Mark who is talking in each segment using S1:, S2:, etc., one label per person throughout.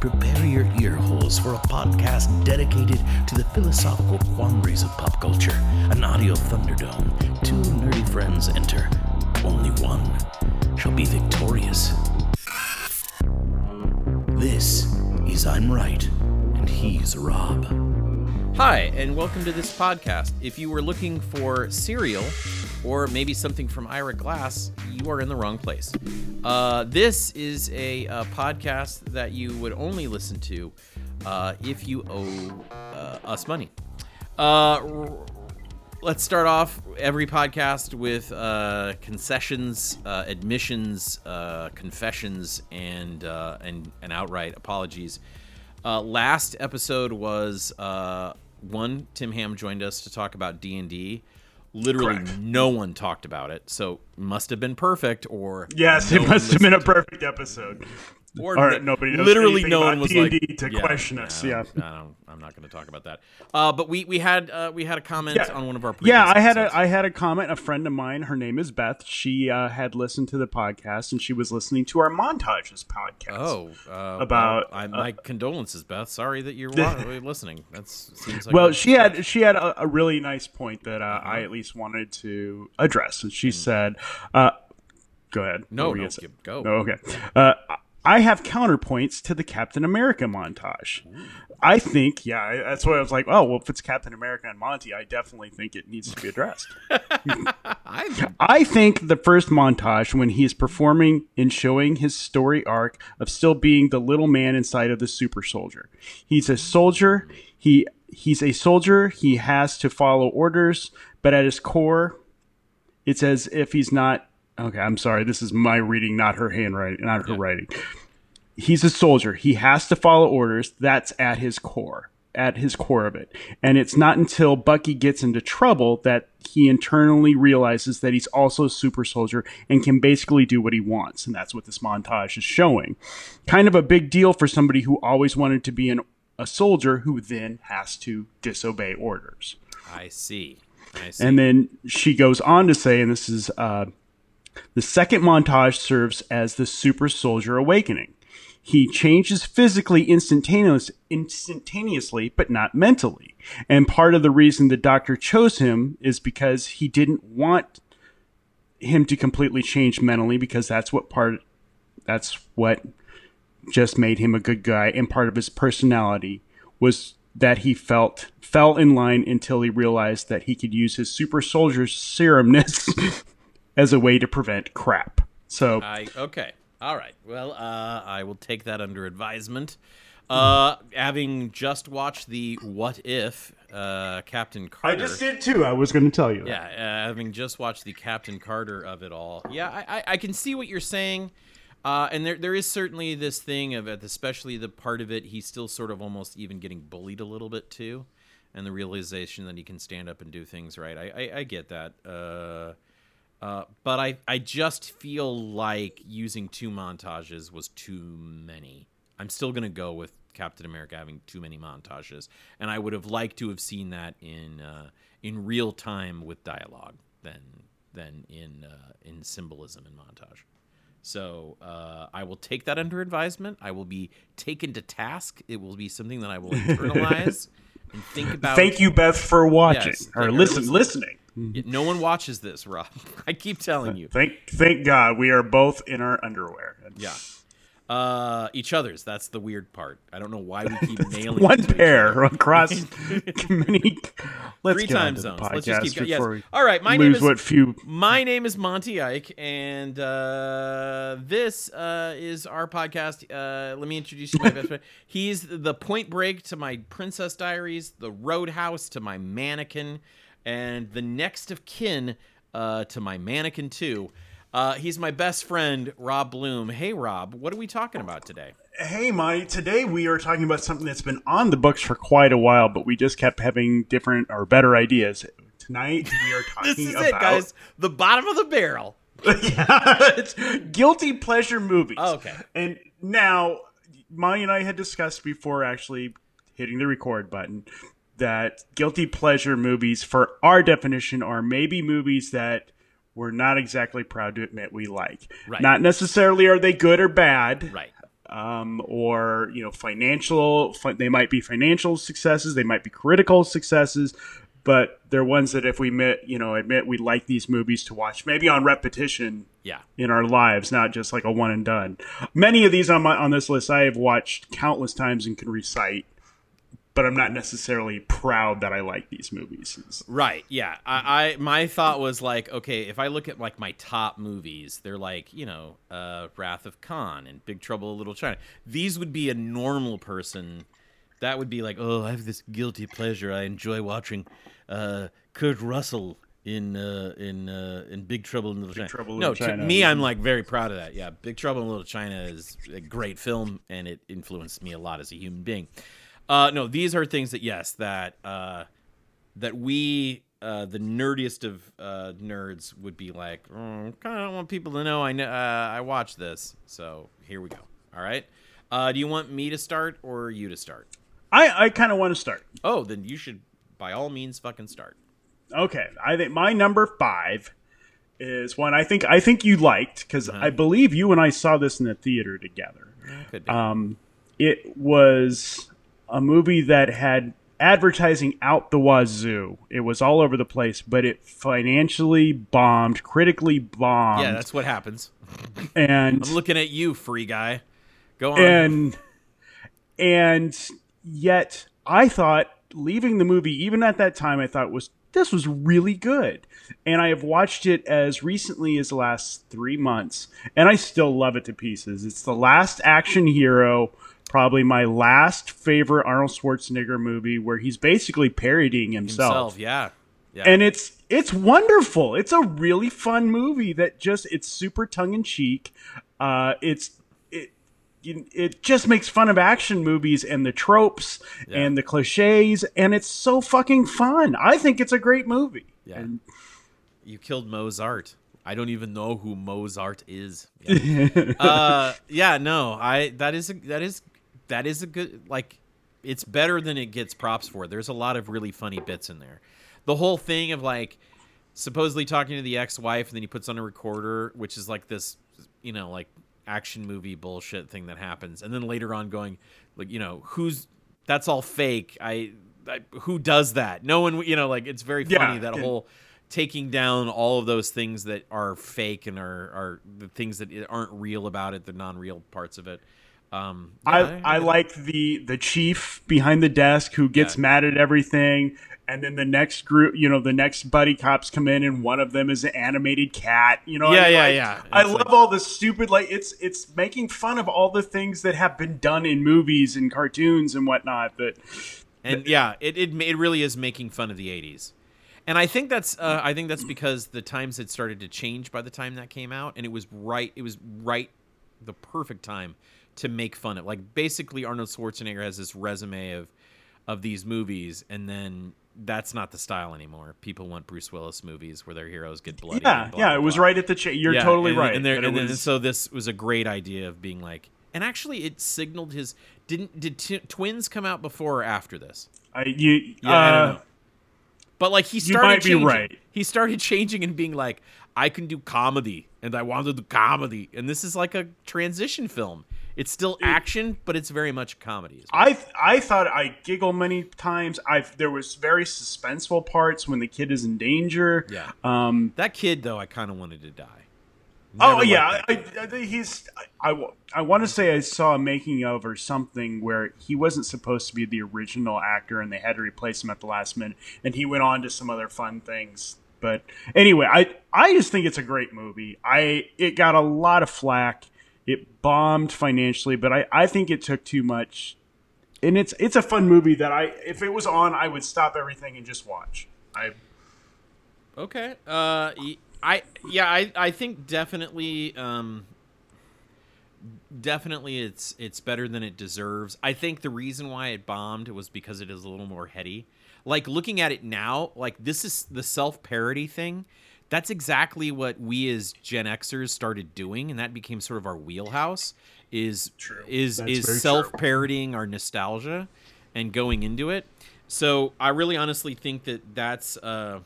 S1: Prepare your ear holes for a podcast dedicated to the philosophical quandaries of pop culture. An audio thunderdome. Two nerdy friends enter. Only one shall be victorious. This is I'm Right, and he's Rob.
S2: Hi, and welcome to this podcast. If you were looking for Serial, or maybe something from Ira Glass, you are in the wrong place. Uh, this is a, a, podcast that you would only listen to uh, if you owe uh, us money. Uh, let's start off every podcast with uh, concessions, uh, admissions, confessions, and and and outright apologies. last episode was one. Tim Ham joined us to talk about D and D literally Correct. no one talked about it so must have been perfect or
S3: yes no it must have been a perfect episode or, nobody knows literally no one was D&D like to yeah, question us yeah,
S2: yeah. I am not going to talk about that. Uh, but we we had uh, we had a comment
S3: yeah.
S2: on one of our
S3: yeah
S2: I
S3: had a I had a comment a friend of mine her name is Beth she uh, had listened to the podcast and she was listening to our montages podcast
S2: oh
S3: uh, about
S2: well, I, my uh, condolences Beth. Sorry that you're listening. That's seems
S3: like well she had she had a, a, really nice point that uh, I at least wanted to address. And she mm. said go ahead.
S2: No no go.
S3: No okay I have counterpoints to the Captain America montage. I think, yeah, that's why I was like, oh, well, if it's Captain America and Monty, I definitely think it needs to be addressed. I think the first montage, when he is performing and showing his story arc of still being the little man inside of the super soldier, he's a soldier. He he's a soldier. He has to follow orders, but at his core, it's as if he's not Okay, I'm sorry. This is my reading, not her handwriting, not her yeah. writing. He's a soldier. He has to follow orders. That's at his core, at his core of it. And it's not until Bucky gets into trouble that he internally realizes that he's also a super soldier and can basically do what he wants. And that's what this montage is showing. Kind of a big deal for somebody who always wanted to be an, a soldier who then has to disobey orders.
S2: I see. I
S3: see. And then she goes on to say, and this is uh, the second montage serves as the super soldier awakening. He changes physically instantaneous, instantaneously, but not mentally. And part of the reason the doctor chose him is because he didn't want him to completely change mentally because that's what part that's what just made him a good guy and part of his personality was that he felt fell in line until he realized that he could use his super soldier serumness as a way to prevent crap. So
S2: I okay. All right. Well, uh, I will take that under advisement. Uh, having just watched the What If uh, Captain Carter.
S3: I just did too. I was going to tell you.
S2: Yeah, uh, having just watched the Captain Carter of it all. Yeah, I, I, I can see what you're saying. Uh, and there, there is certainly this thing of especially the part of it, he's still sort of almost even getting bullied a little bit too, and the realization that he can stand up and do things right. I, I, I get that. Uh, uh, but I, I just feel like using two montages was too many. I'm still going to go with Captain America having too many montages, and I would have liked to have seen that in uh, in real time with dialogue than than in uh, in symbolism and montage. So uh, I will take that under advisement. I will be taken to task. It will be something that I will internalize and think about.
S3: Thank you, Beth, for watching yes, or listen, listening.
S2: Mm-hmm. No one watches this, Rob. I keep telling you.
S3: Thank thank God we are both in our underwear.
S2: Yeah. Uh, each other's. That's the weird part. I don't know why we keep nailing
S3: one pair across many.
S2: Let's Three time zones. Let's just keep. Yes. All right. My name is
S3: what few.
S2: My name is Monty Ike, and uh, this uh, is our podcast. Uh, let me introduce you to my best friend. He's the Point Break to my Princess Diaries, the Roadhouse to my Mannequin and the next of kin uh, to my mannequin too. Uh, he's my best friend, Rob Bloom. Hey, Rob, what are we talking about today?
S3: Hey, Monty. Today we are talking about something that's been on the books for quite a while, but we just kept having different or better ideas. Tonight we are talking
S2: This is
S3: about
S2: it, guys. The bottom of the barrel.
S3: yeah, it's guilty pleasure movies.
S2: Oh, okay.
S3: And now, Monty and I had discussed before actually hitting the record button that guilty pleasure movies, for our definition, are maybe movies that we're not exactly proud to admit we like.
S2: Right.
S3: Not necessarily are they good or bad.
S2: Right.
S3: Um, or you know, financial. Fi- they might be financial successes. They might be critical successes. But they're ones that if we admit, you know, admit we like these movies to watch, maybe on repetition,
S2: Yeah.
S3: in our lives, not just like a one and done. Many of these on my on this list I have watched countless times and can recite, but I'm not necessarily proud that I like these movies.
S2: Right. Yeah. I, I my thought was like, okay, if I look at like my top movies, they're like, you know, uh, Wrath of Khan and Big Trouble in Little China. These would be a normal person. That would be like, oh, I have this guilty pleasure. I enjoy watching uh, Kurt Russell in uh, in uh, in Big Trouble in Little China.
S3: Trouble in
S2: no,
S3: Little
S2: to me, I'm like very proud of that. Yeah, Big Trouble in Little China is a great film, and it influenced me a lot as a human being. Uh, no, these are things that yes, that uh, that we uh, the nerdiest of uh, nerds would be like, mm, kind of don't want people to know I know uh, I watch this. So here we go. All right. Uh, do you want me to start or you to start?
S3: I, I kind of want to start.
S2: Oh, then you should by all means fucking start.
S3: Okay, I think my number five is one I think I think you liked because I believe you and I saw this in the theater together.
S2: Could be.
S3: Um, it was a movie that had advertising out the wazoo. It was all over the place, but it financially bombed, critically bombed.
S2: yeah, that's what happens.
S3: and
S2: I'm looking at you, free guy. Go on.
S3: and and yet I thought leaving the movie even at that time I thought was this was really good. And I have watched it as recently as the last 3 months and I still love it to pieces. It's the last action hero probably my last favorite Arnold Schwarzenegger movie where he's basically parodying himself
S2: Himself, yeah. Yeah.
S3: and it's it's wonderful. It's a really fun movie that just it's super tongue in cheek. Uh, it's it it just makes fun of action movies and the tropes
S2: Yeah.
S3: and the cliches, and it's so fucking fun. I think it's a great movie.
S2: Yeah.
S3: And-
S2: You killed Mozart. I don't even know who Mozart is. Yeah. uh, yeah, no, I that is a, that is that is a good like it's better than it gets props for. There's a lot of really funny bits in there. The whole thing of like supposedly talking to the ex-wife and then he puts on a recorder, which is like this, you know, like action movie bullshit thing that happens, and then later on going like, you know, who's that's all fake. I, I who does that? No one, you know, like it's very
S3: Yeah,
S2: funny that
S3: and-
S2: whole taking down all of those things that are fake and are are the things that aren't real about it, the non-real parts of it. Um,
S3: I,
S2: yeah,
S3: I like the the chief behind the desk who gets
S2: Yeah.
S3: mad at everything, and then the next group, you know, the next buddy cops come in, and one of them is an animated cat. You know,
S2: Yeah,
S3: I,
S2: yeah,
S3: I-
S2: yeah.
S3: I
S2: It's
S3: love
S2: like-
S3: all the stupid like it's it's making fun of all the things that have been done in movies and cartoons and whatnot. That
S2: and yeah, it, it it really is making fun of the '80s, and I think that's uh, I think that's because the times had started to change by the time that came out, and it was right it was right the perfect time to make fun of like basically Arnold Schwarzenegger has this resume of of these movies, and then that's not the style anymore. People want Bruce Willis movies where their heroes get bloody.
S3: yeah,
S2: blah,
S3: yeah, it was
S2: blah.
S3: right at the. Cha- you're
S2: Yeah,
S3: totally
S2: and,
S3: right.
S2: And, there, and
S3: was-
S2: so this was a great idea of being like, and actually, it signaled his. Didn't did t- twins come out before or after this?
S3: I, you,
S2: Yeah, I don't
S3: uh,
S2: know. But like he started
S3: might be
S2: changing.
S3: right.
S2: He started changing and being like, I can do comedy, and I want to do comedy, and this is like a transition film. It's still action, but it's very much comedy. as well.
S3: I I thought I giggle many times. I there was very suspenseful parts when the kid is in danger.
S2: Yeah.
S3: Um.
S2: That kid, though, I kind of wanted to die.
S3: Oh yeah. I,
S2: that kid.
S3: I, I- he's. I, I, want to say I saw a making of or something where he wasn't supposed to be the original actor and they had to replace him at the last minute, and he went on to some other fun things. But anyway, I I just think it's a great movie. I it got a lot of flack. It bombed financially, but I, I think it took too much. And it's it's a fun movie that I if it was on I would stop everything and just watch. I
S2: Okay. Uh, I yeah, I I think definitely um definitely it's it's better than it deserves. I think the reason why it bombed was because it is a little more heady. Like looking at it now, like this is the self-parody thing. That's exactly what we as Gen Xers started doing and that became sort of our wheelhouse is
S3: True.
S2: is
S3: That's
S2: is self-parodying our nostalgia and going into it. So I really honestly think that that's uh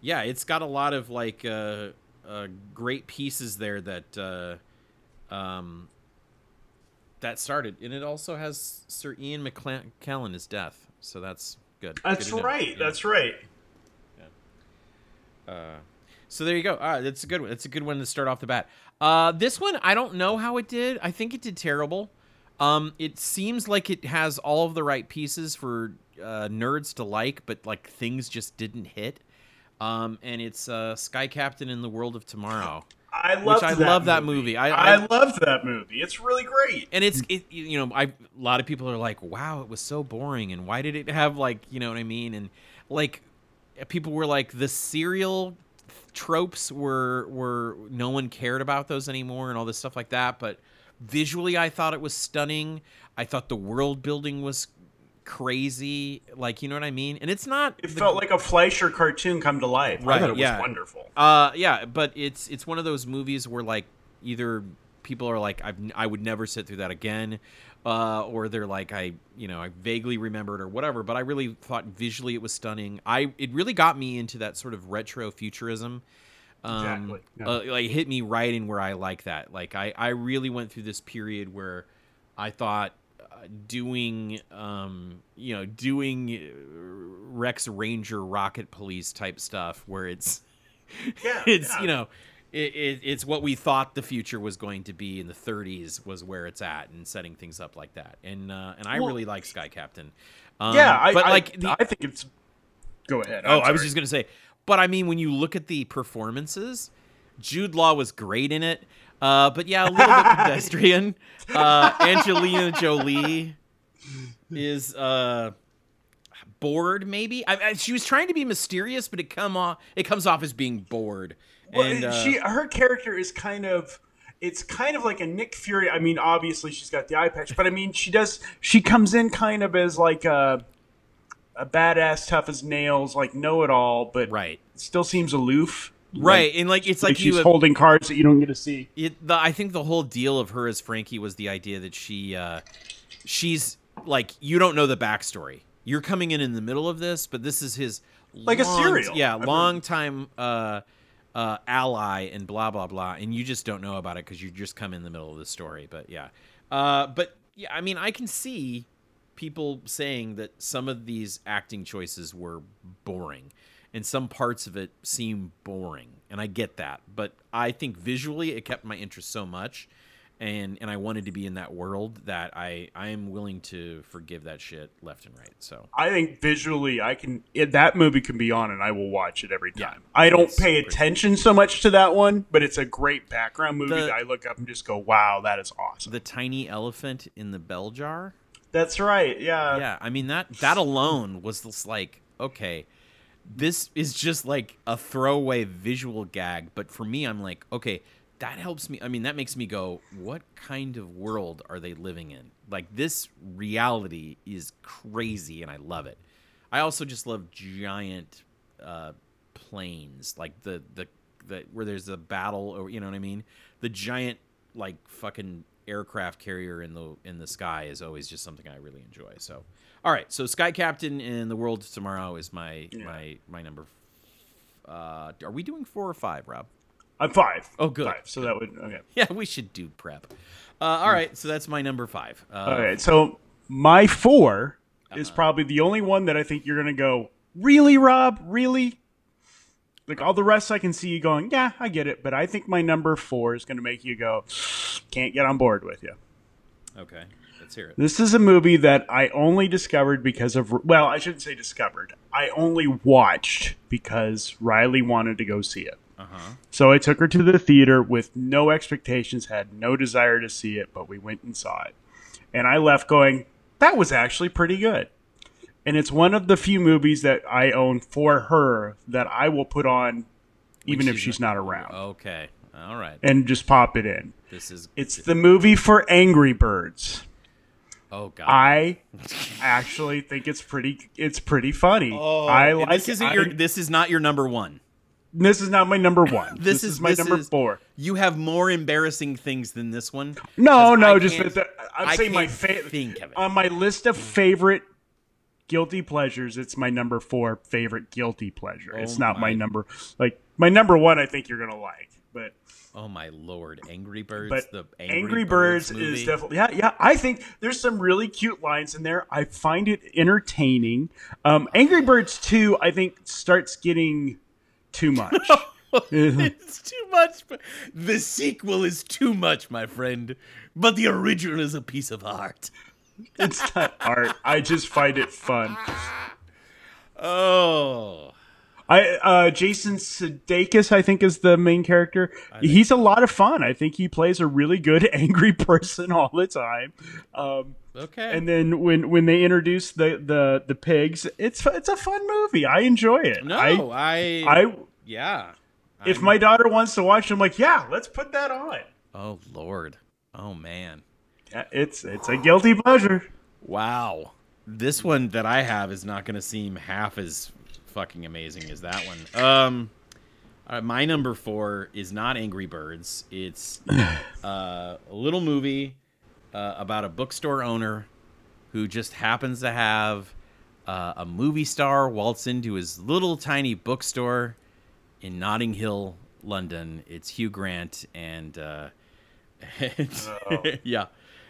S2: yeah, it's got a lot of like uh, uh, great pieces there that uh, um, that started, and it also has Sir Ian McKellen as death, so that's good.
S3: That's
S2: Good to know.
S3: right.
S2: Yeah.
S3: That's right.
S2: Uh, so there you go. All right, that's a good one. That's a good one to start off the bat. Uh, this one, I don't know how it did. I think it did terrible. Um, it seems like it has all of the right pieces for uh, nerds to like, but like things just didn't hit. Um, and it's uh, Sky Captain in the World of Tomorrow,
S3: I
S2: which
S3: love
S2: I
S3: that
S2: love that
S3: movie.
S2: movie. I,
S3: I,
S2: I
S3: loved that movie. It's really great.
S2: and it's it, you know I a lot of people are like, wow, it was so boring, and why did it have like you know what I mean, and like people were like the serial tropes were were no one cared about those anymore and all this stuff like that but visually i thought it was stunning i thought the world building was crazy like you know what i mean and it's not
S3: It
S2: the-
S3: felt like a Fleischer cartoon come to life. I
S2: Right,
S3: thought it was
S2: yeah.
S3: wonderful.
S2: uh yeah but it's it's one of those movies where like either people are like I've, i would never sit through that again uh or they're like i you know i vaguely remembered or whatever but i really thought visually it was stunning i it really got me into that sort of retro futurism um,
S3: Exactly, yeah.
S2: uh, like hit me right in where i like that like i i really went through this period where i thought uh, doing um you know doing uh, rex ranger rocket police type stuff where it's
S3: Yeah,
S2: it's
S3: yeah.
S2: you know it, it, it's what we thought the future was going to be in the 30s was where it's at and setting things up like that and uh, and I
S3: Well-
S2: really like Sky Captain. Um,
S3: yeah, I,
S2: but
S3: I-
S2: like the,
S3: I think it's. Go ahead.
S2: oh,
S3: I'm
S2: I was just gonna say, but I mean when you look at the performances, Jude Law was great in it. Uh, but yeah, a little bit pedestrian. Uh, Angelina Jolie is uh, bored. Maybe I, I, she was trying to be mysterious, but it come off it comes off as being bored.
S3: Well,
S2: and uh,
S3: she her character is kind of it's kind of like a Nick Fury. I mean, obviously she's got the eye patch, but I mean, she does she comes in kind of as like a a badass, tough as nails, like know it all, but
S2: right,
S3: still seems aloof.
S2: right, and like it's
S3: Like,
S2: like,
S3: she's
S2: have-
S3: holding cards that you don't get to see.
S2: it, the, I think the whole deal of her as Frankie was the idea that she, uh, she's like you don't know the backstory. You're coming in in the middle of this, but this is his
S3: Like a
S2: long-
S3: serial.
S2: yeah, long time uh, uh, ally and blah blah blah, and you just don't know about it because you just come in the middle of the story. But yeah, uh, but yeah, I mean, I can see people saying that some of these acting choices were boring and some parts of it seem boring and i get that but i think visually it kept my interest so much and and i wanted to be in that world that i i am willing to forgive that shit left and right so
S3: I think visually, I can it, that movie can be on, and I will watch it every
S2: Yeah.
S3: time. I don't pay attention so much to that one, but it's a great background movie
S2: The-
S3: that I look up and just go, "Wow, that is awesome."
S2: the tiny elephant in the bell jar
S3: That's right. Yeah.
S2: yeah i mean that that alone was just like okay this is just like a throwaway visual gag but for me i'm like okay that helps me i mean that makes me go what kind of world are they living in? Like this reality is crazy and i love it. I also just love giant uh planes like the the, the where there's a battle or you know what i mean? The giant like fucking aircraft carrier in the in the sky is always just something i really enjoy so. All right so sky captain in the world tomorrow is my my my number f- uh are we doing four or five rob
S3: I'm five.
S2: Oh, good.
S3: Five. So that would okay.
S2: yeah we should do prep uh all right so that's my number five uh
S3: All right. So my 4
S2: Uh-huh.
S3: is probably the only one that I think you're gonna go. Really, Rob? Really? Like all the rest, I can see you going. Yeah, I get it. But I think my number four is gonna make you go. Can't get on board with you.
S2: okay let's hear it
S3: This is a movie that I only discovered because of. Well, I shouldn't say discovered. I only watched because Riley wanted to go see it.
S2: Uh-huh
S3: So I took her to the theater with no expectations, had no desire to see it, but we went and saw it. And I left going, that was actually pretty good. and it's one of the few movies that I own for her that I will put on even if
S2: she's
S3: she's not around
S2: Okay. All right.
S3: and just pop it in.
S2: This is
S3: It's the movie for Angry Birds.
S2: oh god.
S3: I actually think it's pretty. It's pretty funny.
S2: Oh,
S3: I like.
S2: this isn't
S3: I-
S2: your. This is not your number one.
S3: This is not my number one.
S2: This,
S3: This,
S2: is
S3: is, my
S2: this
S3: number
S2: is-
S3: four.
S2: You have more embarrassing things than this one.
S3: No, no,
S2: I
S3: just that- I'm
S2: I
S3: saying my favorite.
S2: think of it.
S3: On my list of favorite guilty pleasures, it's my number four favorite guilty pleasure. it's
S2: Oh
S3: not my
S2: my-
S3: number. Like my number one, I think you're gonna like, but
S2: Oh my lord, Angry Birds.
S3: but
S2: the
S3: Angry,
S2: Angry,
S3: Birds,
S2: movie.
S3: is definitely yeah yeah. I think there's some really cute lines in there. I find it entertaining. Um, Angry Birds two, I think starts getting too much.
S2: it's too much. but The sequel is too much, my friend. But the original is a piece of art.
S3: it's not art. I just find it fun.
S2: Oh,
S3: I uh, Jason Sudeikis, I think, is the main character. He's a lot of fun. I think he plays a really good angry person all the time. Um,
S2: okay.
S3: and then when when they introduce the the the pigs, it's it's a fun movie. I enjoy it.
S2: no,
S3: I,
S2: I,
S3: I
S2: yeah.
S3: if
S2: I'm-
S3: my daughter wants to watch, I'm like, yeah, let's put that on.
S2: oh lord, oh man,
S3: It's it's a guilty pleasure.
S2: wow. This one that I have is not going to seem half as fucking amazing as that one. Um, my number four is not Angry Birds. It's uh, a little movie uh, about a bookstore owner who just happens to have uh, a movie star waltz into his little tiny bookstore in Notting Hill, London. It's Hugh Grant and uh, it's- yeah,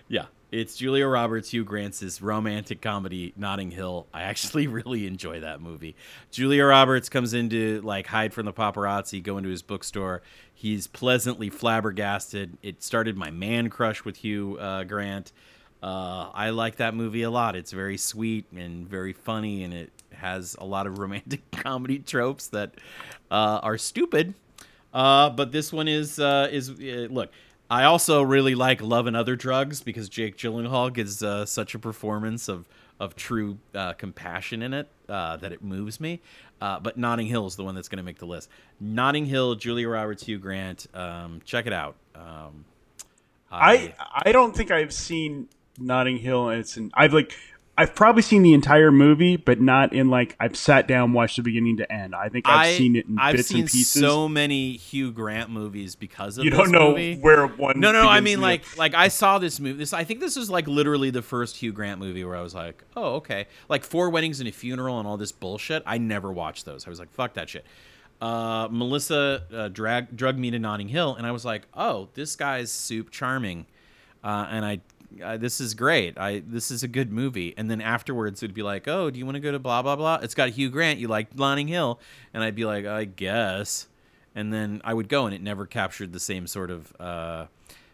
S2: yeah. It's Julia Roberts, Hugh Grant's romantic comedy Notting Hill. I actually really enjoy that movie. Julia Roberts comes in to like hide from the paparazzi, go into his bookstore. He's pleasantly flabbergasted. It started my man crush with Hugh uh, Grant. Uh, I like that movie a lot. It's very sweet and very funny, and it has a lot of romantic comedy tropes that uh, are stupid. Uh, but this one is uh, is uh, look. I also really like Love and Other Drugs because Jake Gyllenhaal gives uh, such a performance of of true uh, compassion in it uh, that it moves me. Uh, but Notting Hill is the one that's going to make the list. Notting Hill, Julia Roberts, Hugh Grant. Um, check it out. Um,
S3: I I don't think I've seen Notting Hill. And it's in, I've like I've probably seen the entire movie, but not in like I've sat down watched the beginning to end. I think I've
S2: I-
S3: seen it in
S2: I've
S3: bits
S2: seen
S3: and pieces.
S2: so many Hugh Grant movies because of
S3: you
S2: this
S3: don't know
S2: movie.
S3: where one.
S2: No, no, I mean like like I saw this movie. This I think this is like literally the first Hugh Grant movie where I was like, oh okay, like Four Weddings and a Funeral and all this bullshit. I never watched those. I was like, fuck that shit. Uh, Melissa uh, drag drugged me to Notting Hill, and I was like, oh, this guy's soup charming, uh, and I. Uh, this is great. I this is a good movie. And then afterwards, it'd be like, "Oh, do you want to go to blah blah blah?" It's got Hugh Grant. You like Notting Hill? And I'd be like, "I guess." And then I would go, and it never captured the same sort of uh,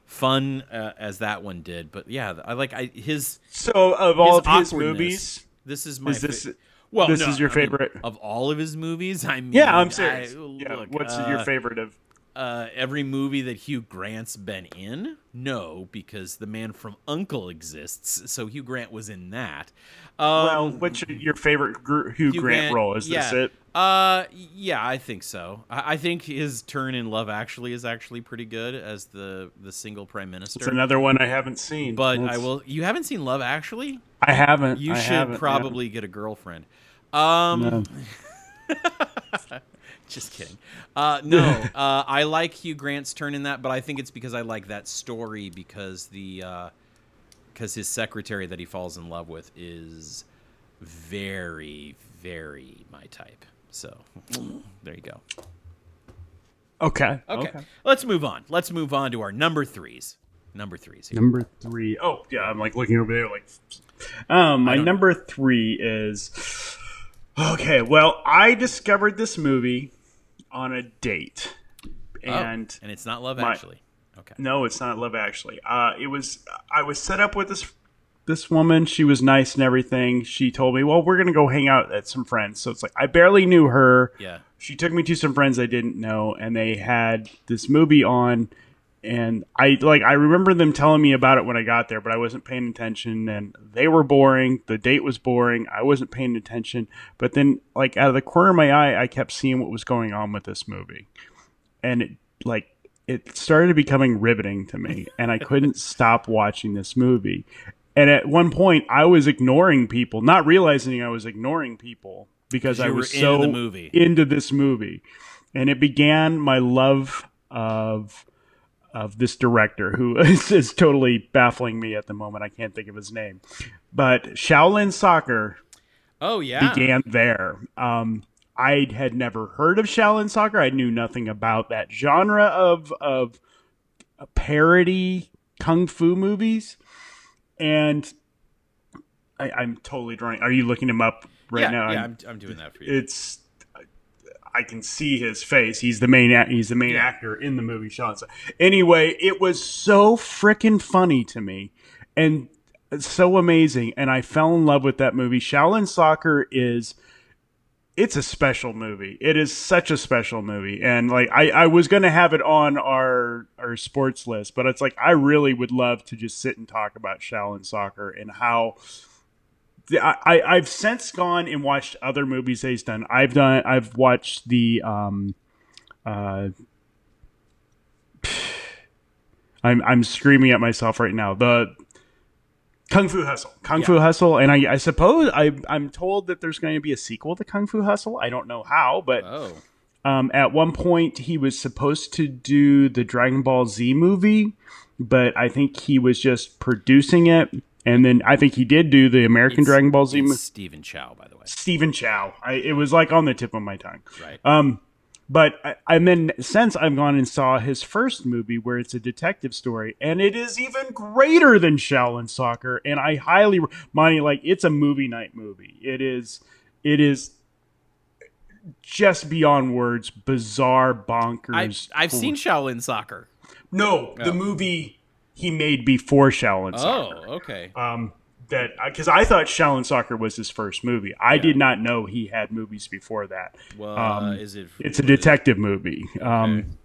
S2: fun uh, as that one did. But yeah, I like I his
S3: So of all
S2: his
S3: of his movies,
S2: This is my
S3: is this
S2: fa- well.
S3: this
S2: no,
S3: is your
S2: I mean,
S3: favorite?
S2: of all of his movies. I mean,
S3: yeah, I'm
S2: I-
S3: serious. yeah,
S2: look,
S3: what's
S2: uh,
S3: your favorite of?
S2: Uh, every movie that Hugh Grant's been in? No, because The Man from Uncle exists, so Hugh Grant was in that. Um,
S3: well, what's your, favorite Gr- Hugh,
S2: Hugh
S3: Grant, role? Is
S2: yeah.
S3: this it?
S2: Uh, yeah, I think so. I, I think his turn in Love Actually is actually pretty good as the the single prime minister.
S3: It's another one I haven't seen.
S2: but I will. You haven't seen Love Actually?
S3: I haven't.
S2: You
S3: I
S2: should
S3: haven't, yeah.
S2: probably get a girlfriend. Um,
S3: No.
S2: just kidding. Uh, no, uh, I like Hugh Grant's turn in that, but I think it's because I like that story because the because his secretary that he falls in love with is very very my type. So there you go.
S3: Okay.
S2: Okay. let's move on. Let's move on to our number threes. Number threes. Here.
S3: Number three. Oh, yeah. I'm like looking over there, like. Um, my
S2: don't
S3: number three is. Okay, well, I discovered this movie on a date,
S2: Oh,
S3: and
S2: and it's not Love
S3: my-
S2: Actually. Okay.
S3: no, it's not Love Actually. Uh, it was. I was set up with this this woman. She was nice and everything. She told me, "Well, we're gonna go hang out at some friends." So it's like I barely knew her.
S2: Yeah.
S3: She took me to some friends I didn't know, and they had this movie on, and I like I remember them telling me about it when I got there, but I wasn't paying attention and they were boring. The date was boring. I wasn't paying attention. But then like out of the corner of my eye, I kept seeing what was going on with this movie. And it like it started becoming riveting to me and I couldn't stop watching this movie. And at one point I was ignoring people, not realizing I was ignoring people because I was
S2: into
S3: so
S2: the movie.
S3: into this movie. And it began my love of of this director who is, is totally baffling me at the moment. I can't think of his name. But Shaolin Soccer
S2: Oh yeah.
S3: began there. Um, I had never heard of Shaolin Soccer. I knew nothing about that genre of of parody kung fu movies, and I, I'm totally drawing. Are you looking him up right
S2: yeah,
S3: now?
S2: yeah,
S3: I'm,
S2: I'm doing that for you.
S3: it's I can see his face. He's the main act- he's the main actor in the movie Sean. So- Anyway, it was so freaking funny to me and so amazing and I fell in love with that movie. Shaolin Soccer is it's a special movie. It is such a special movie. And like I, I was gonna have it on our our sports list, but it's like I really would love to just sit and talk about Shaolin Soccer and how I, I I've since gone and watched other movies that he's done. I've done I've watched the um uh I'm I'm screaming at myself right now. The Kung Fu Hustle. Kung Fu Hustle and I I suppose I I'm told that there's going to be a sequel to Kung Fu Hustle. I don't know how, but
S2: oh.
S3: um, at one point, he was supposed to do the Dragon Ball Z movie, but I think he was just producing it. And then I think he did do the American
S2: It's-
S3: Dragon Ball Z movie.
S2: Stephen Chow, by the way.
S3: Stephen Chow. I, it was like on the tip of my tongue.
S2: Right.
S3: Um, but I, and then since I've gone and saw his first movie where it's a detective story, and it is even greater than Shaolin Soccer, and I highly, Monty, like it's a movie night movie. It is, it is just beyond words, bizarre, bonkers.
S2: I've, I've seen Shaolin Soccer.
S3: no the movie he made before Shaolin Soccer.
S2: Oh, okay.
S3: Um, that because I thought Shaolin Soccer was his first movie. I did not know he had movies before that.
S2: Well,
S3: um,
S2: uh, is it?
S3: It's a
S2: is it?
S3: detective movie. Um,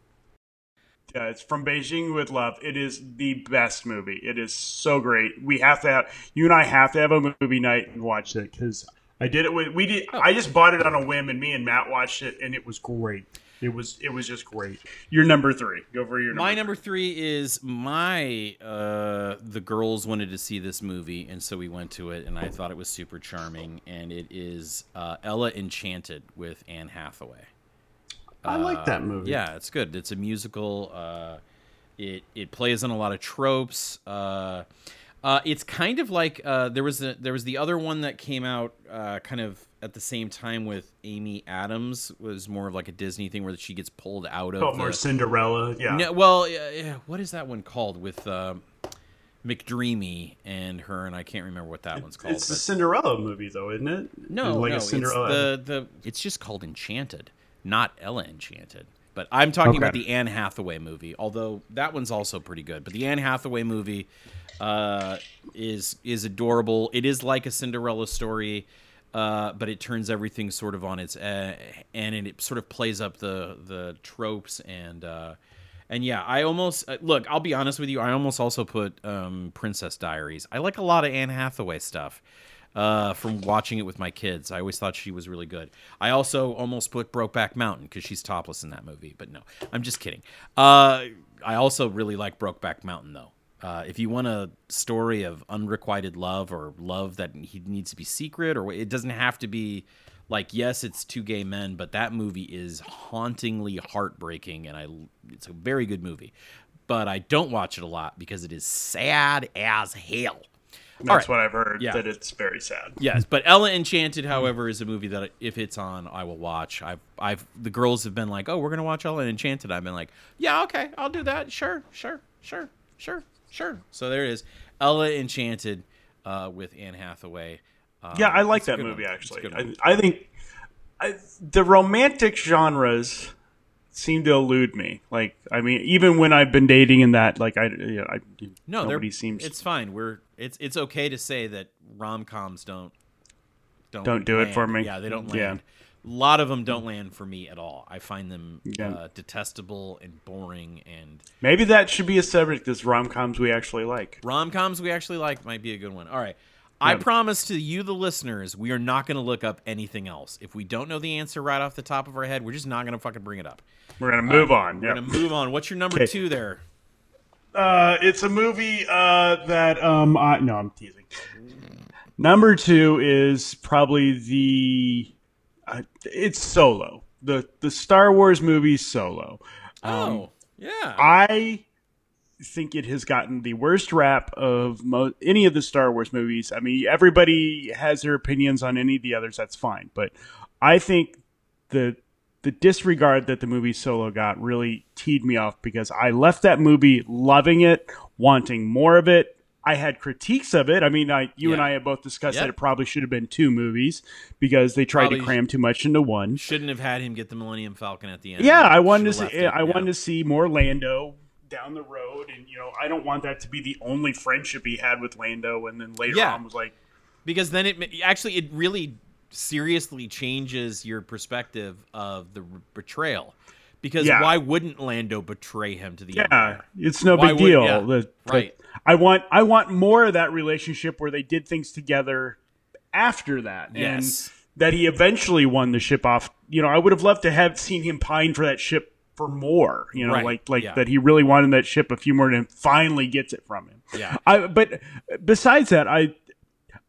S3: uh, it's from Beijing with Love. It is the best movie. It is so great. We have to have you and I have to have a movie night and watch it because I did it with we did. I just bought it on a whim and me and Matt watched it and it was great. It was it was just great. Your number three. Go for your number.
S2: My number three is my. Uh, the girls wanted to see this movie, and so we went to it, and I thought it was super charming. And it is uh, Ella Enchanted with Anne Hathaway.
S3: I like that movie.
S2: Yeah, it's good. It's a musical. Uh, it it plays on a lot of tropes. Uh, uh, it's kind of like uh, there was a, there was the other one that came out uh, kind of at the same time with Amy Adams was more of like a Disney thing where she gets pulled out of
S3: Oh,
S2: the,
S3: more Cinderella. Yeah.
S2: no, well, uh, yeah, what is that one called with uh, McDreamy and her? And I can't remember what that one's called.
S3: It's the Cinderella movie, though, isn't it?
S2: no,
S3: like
S2: no,
S3: a Cinderella.
S2: it's the the. It's just called Enchanted, not Ella Enchanted. But I'm talking
S3: Okay.
S2: about the Anne Hathaway movie, although that one's also pretty good. But the Anne Hathaway movie uh, is is adorable. It is like a Cinderella story, uh, but it turns everything sort of on its uh, and it sort of plays up the the tropes and. Uh, and yeah, I almost uh, look. I'll be honest with you. I almost also put um, Princess Diaries. I like a lot of Anne Hathaway stuff uh, from watching it with my kids. I always thought she was really good. I also almost put Brokeback Mountain because she's topless in that movie. But no, I'm just kidding. Uh, I also really like Brokeback Mountain though. Uh, if you want a story of unrequited love or love that he needs to be secret, or it doesn't have to be like yes, it's two gay men, but that movie is hauntingly heartbreaking, and I it's a very good movie. But I don't watch it a lot because it is sad as hell.
S3: That's
S2: right.
S3: what I've heard.
S2: Yeah.
S3: That it's very sad.
S2: Yes, but Ella Enchanted, however, is a movie that if it's on, I will watch. I've, I've, the girls have been like, "Oh, we're gonna watch Ella Enchanted." I've been like, "Yeah, okay, I'll do that. Sure, sure, sure, sure, sure." So there it is, Ella Enchanted uh, with Anne Hathaway. Um,
S3: Yeah, I like that movie
S2: one.
S3: Actually. I. I think I, the romantic genres seem to elude me. Like, I mean, even when I've been dating in that, like, I, you know, I
S2: no,
S3: nobody seems
S2: It's fine. We're it's it's okay to say that rom coms don't don't
S3: Don't do it for me.
S2: Yeah, they don't
S3: Yeah.
S2: Land. lot of them don't land for me at all. I find them
S3: Yeah.
S2: uh, detestable and boring. And
S3: Maybe that should be a subject as rom coms we actually like.
S2: rom coms we actually like might be a good one. All right. I promise to you, the listeners, we are not going to look up anything else. If we don't know the answer right off the top of our head, we're just not going to fucking bring it up.
S3: We're gonna move on.
S2: We're
S3: Yeah.
S2: going to move on. What's your number two there?
S3: Uh, it's a movie uh, that um, I, no, I'm teasing. Number two is probably the uh, it's Solo, the the Star Wars movie Solo.
S2: oh, yeah.
S3: I think it has gotten the worst rap of mo- any of the Star Wars movies. I mean, everybody has their opinions on any of the others. That's fine, but I think the the disregard that the movie Solo got really teed me off because I left that movie loving it, wanting more of it. I had critiques of it. I mean, I, you and I have both discussed
S2: Yep.
S3: that it probably should have been two movies because they tried
S2: Probably
S3: to cram too much into one.
S2: Shouldn't have had him get the Millennium Falcon at the end.
S3: Yeah, I wanted to see.
S2: it,
S3: I
S2: yeah.
S3: wanted to see more Lando down the road, and you know, I don't want that to be the only friendship he had with Lando. And then later
S2: Yeah.
S3: on, was like,
S2: because then it actually it really seriously changes your perspective of the betrayal. Because
S3: Yeah.
S2: why wouldn't Lando betray him to the
S3: yeah,
S2: Empire?
S3: it's no
S2: Why
S3: big deal.
S2: yeah,
S3: The- the-
S2: right.
S3: I want, I want more of that relationship where they did things together after that,
S2: Yes.
S3: and that he eventually won the ship off. You know, I would have loved to have seen him pine for that ship for more. You know,
S2: Right,
S3: like like
S2: yeah.
S3: that he really wanted that ship a few more, and finally gets it from him.
S2: Yeah.
S3: I but besides that, I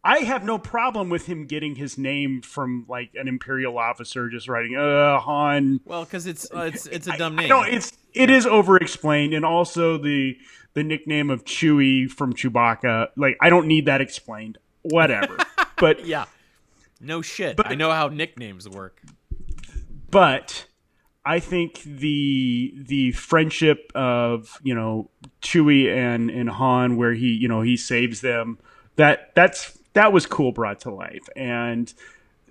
S3: I have no problem with him getting his name from like an imperial officer just writing uh Han.
S2: Well, because it's uh, it's it's a dumb name.
S3: No, it's it is over explained and also the the nickname of Chewie from Chewbacca. Like I don't need that explained. Whatever. but
S2: yeah. No shit. But, I know how nicknames work.
S3: but I think the the friendship of you know Chewie and and Han, where he you know he saves them, that that's that was cool brought to life, and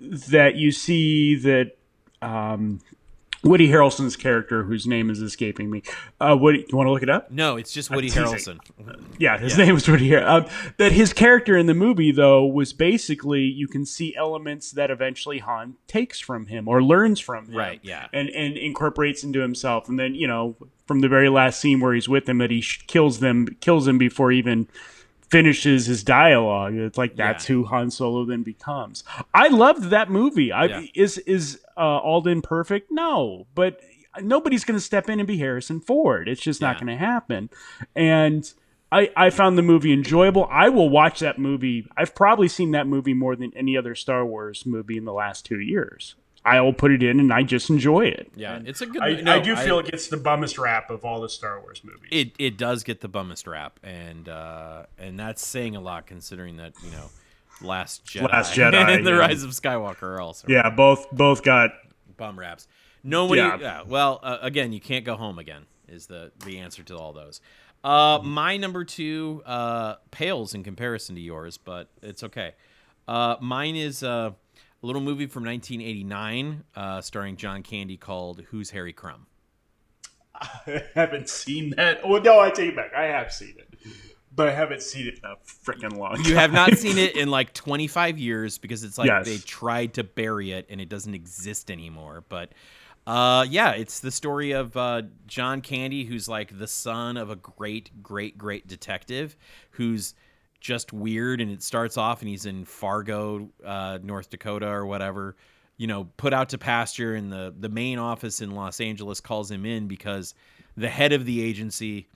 S3: that you see that um, Woody Harrelson's character, whose name is escaping me. Uh, Woody, you want to look it up?
S2: No, it's just Woody. Harrelson.
S3: Yeah, his name was Woody Harrelson. Um, that his character in the movie, though, was basically you can see elements that eventually Han takes from him or learns from him,
S2: Right, yeah.
S3: and and incorporates into himself. And then you know, from the very last scene where he's with them, that he sh- kills them, kills him before even finishes his dialogue. It's like that's
S2: Yeah.
S3: who Han Solo then becomes. I loved that movie. I
S2: Yeah.
S3: is is uh, Alden perfect? No, but nobody's going to step in and be Harrison Ford. It's just not going to happen. And I, I found the movie enjoyable. I will watch that movie. I've probably seen that movie more than any other Star Wars movie in the last two years. I will put it in and I just enjoy it.
S2: Yeah, it's a good.
S3: I,
S2: no,
S3: I do feel it gets the bummest rap of all the Star Wars movies.
S2: it it does get the bummest rap, and uh, and that's saying a lot considering that you know, Last Jedi,
S3: Last Jedi,
S2: and the
S3: yeah.
S2: Rise of Skywalker are also
S3: yeah, both both got
S2: bum raps. Nobody.
S3: Yeah.
S2: Yeah. well, uh, again, you can't go home again. Is the the answer to all those. Uh, my number two uh, pales in comparison to yours, but it's okay. Uh, mine is uh, a little movie from 1989, uh, starring John Candy called "Who's Harry Crumb."
S3: I haven't seen that. Well, no, I take it back. I have seen it, but I haven't seen it in a freaking long time.
S2: You have not seen it in like 25 years because it's like
S3: Yes.
S2: they tried to bury it and it doesn't exist anymore. But uh, yeah, it's the story of uh, John Candy, who's like the son of a great, great, great detective who's just weird. And it starts off and he's in Fargo, uh, North Dakota or whatever. You know, put out to pasture, and the the main office in Los Angeles calls him in because the head of the agency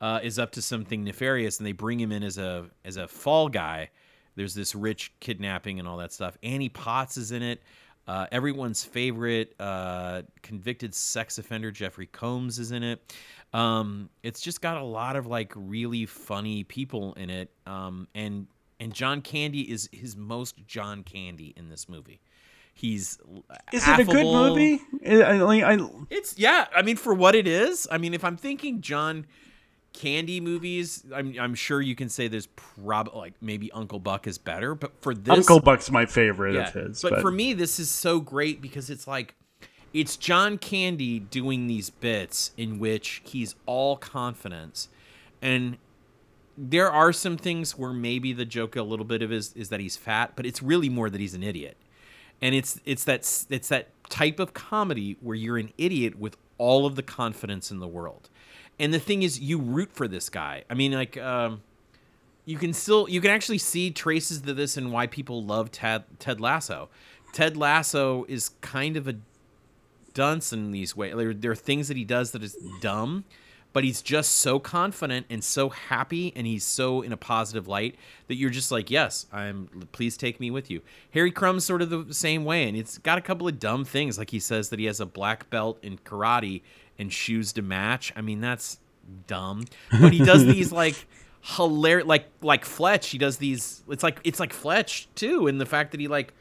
S2: uh, is up to something nefarious, and they bring him in as a as a fall guy. There's this rich kidnapping and all that stuff. Annie Potts is in it. Uh, everyone's favorite uh, convicted sex offender Jeffrey Combs is in it. Um, it's just got a lot of like really funny people in it, um, and and John Candy is his most John Candy in this movie. He's
S3: Is it a good movie? I, I, I,
S2: It's yeah. I mean, for what it is. I mean, if I'm thinking John Candy movies, I'm I'm sure you can say there's probably like maybe Uncle Buck is better, but for this
S3: Uncle Buck's my favorite
S2: yeah.
S3: of his.
S2: but, for me, this is so great because it's like it's John Candy doing these bits in which he's all confidence, and there are some things where maybe the joke a little bit of is is that he's fat, but it's really more that he's an idiot. and it's it's that it's that type of comedy where you're an idiot with all of the confidence in the world. And the thing is, you root for this guy. I mean, like, um, you can still you can actually see traces of this and why people love Ted Ted Lasso. Ted Lasso is kind of a dunce in these ways. There, there are things that he does that is dumb, but he's just so confident and so happy, and he's so in a positive light that you're just like, yes, I'm. Please take me with you. Harry Crumb's sort of the same way, and it's got a couple of dumb things, like he says that he has a black belt in karate and shoes to match. I mean, that's dumb, but he does these like hilarious, like like Fletch. He does these. It's like it's like Fletch too, in the fact that he like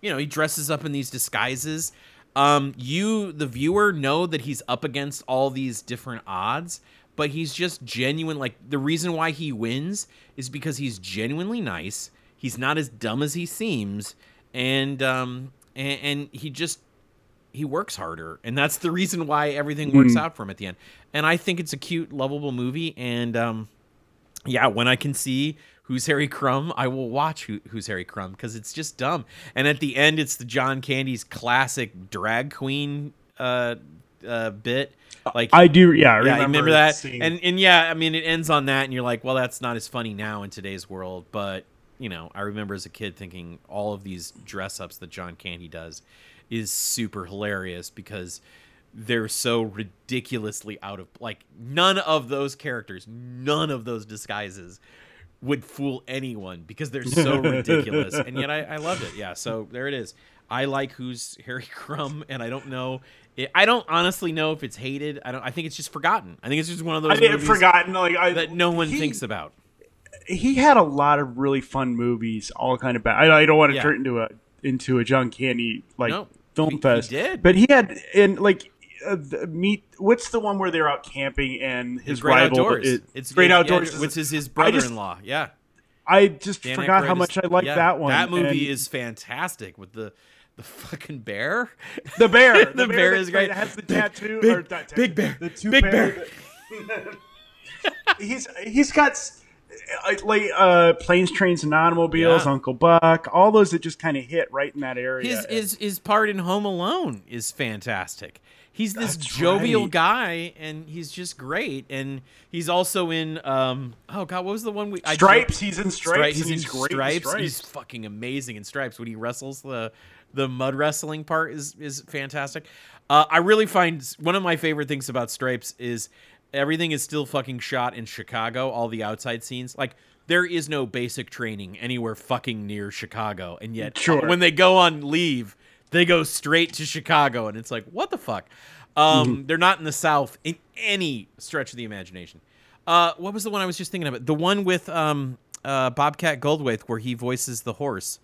S2: you know, he dresses up in these disguises. Um, you, the viewer, know that he's up against all these different odds, but he's just genuine. Like the reason why he wins is because he's genuinely nice. He's not as dumb as he seems, and um, and, and he just he works harder, and that's the reason why everything works out for him at the end. And I think it's a cute, lovable movie, and um, yeah, when I can see who's Harry Crumb, I will watch who, who's Harry Crumb because it's just dumb. And at the end, it's the John Candy's classic drag queen uh, uh, bit. Like
S3: I do. Yeah, I
S2: yeah,
S3: remember,
S2: remember that?
S3: seeing-
S2: And and yeah, I mean, it ends on that, and you're like, well, that's not as funny now in today's world. But you know, I remember as a kid thinking all of these dress ups that John Candy does is super hilarious because they're so ridiculously out of like none of those characters, none of those disguises would fool anyone because they're so ridiculous. And yet I, I loved it. Yeah, so there it is. I like who's Harry Crumb, and I don't know. It, I don't honestly know if it's hated. I don't. I think it's just forgotten. I think it's just one of those
S3: I
S2: movies
S3: forgotten. Like I,
S2: that no one
S3: he-
S2: thinks about.
S3: He had a lot of really fun movies, all kind of bad. I, I don't want to
S2: Yeah.
S3: turn into a into a John Candy like
S2: No,
S3: film
S2: he- he
S3: fest.
S2: did.
S3: but he had and like. Uh, meet what's the one where they're out camping and his
S2: great
S3: rival
S2: outdoors.
S3: is
S2: it's
S3: great
S2: yeah,
S3: outdoors
S2: which is his brother-in-law. yeah,
S3: I just
S2: Dan
S3: forgot
S2: Aykroyd
S3: how
S2: is-
S3: much I liked
S2: yeah,
S3: that one.
S2: That movie
S3: and
S2: is fantastic with the the fucking bear.
S3: the bear.
S2: the bear
S3: that-
S2: is great.
S3: that Has the
S2: Big-
S3: tattoo
S2: big-
S3: or tattoo,
S2: big bear,
S3: The two
S2: big
S3: bear. he's he's got uh, like uh, planes, trains, and automobiles.
S2: Yeah.
S3: Uncle Buck. All those that just kind of hit right in that area.
S2: His his his part in Home Alone is fantastic. He's this
S3: That's
S2: jovial
S3: right.
S2: guy, and he's just great. And he's also in um oh god, what was the one we I
S3: Stripes. He's in stripes.
S2: Stri- he's,
S3: he's,
S2: in
S3: great.
S2: stripes.
S3: Stripes.
S2: He's fucking amazing in stripes when he wrestles the the mud wrestling part is is fantastic. Uh, I really find one of my favorite things about stripes is everything is still fucking shot in Chicago. All the outside scenes, like there is no basic training anywhere fucking near Chicago, and yet
S3: Sure.
S2: when they go on leave, they go straight to Chicago, and it's like what the fuck. Um, They're not in the South in any stretch of the imagination. Uh, what was the one I was just thinking about? The one with um, uh, Bobcat Goldthwait where he voices the horse.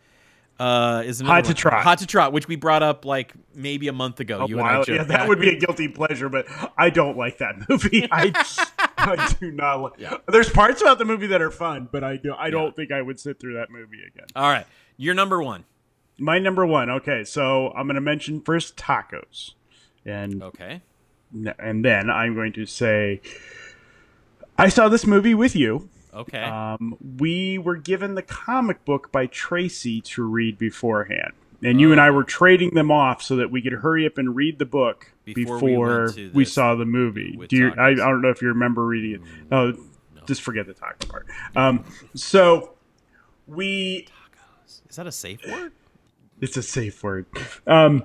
S2: Uh, is
S3: Hot to
S2: one.
S3: Trot.
S2: Hot to Trot, which we brought up like maybe a month ago.
S3: A
S2: you and I
S3: while- yeah, that would be a guilty pleasure, but I don't like that movie. I, I do not like.
S2: Yeah.
S3: There's parts about the movie that are fun, but I do. I don't think I would sit through that movie again.
S2: All right, you're number one.
S3: My number one. Okay, so I'm going to mention first tacos, and
S2: Okay.
S3: and then I'm going to say I saw this movie with you.
S2: Okay.
S3: Um, we were given the comic book by Tracy to read beforehand, and you and I were trading them off so that we could hurry up and read the book
S2: Before
S3: before,
S2: we
S3: we,
S2: went to this
S3: saw the movie. Do you, I, I don't know if you remember reading it. Oh, just forget the taco part. Um, so we Tacos.
S2: is that a safe word?
S3: It's a safe word. Um,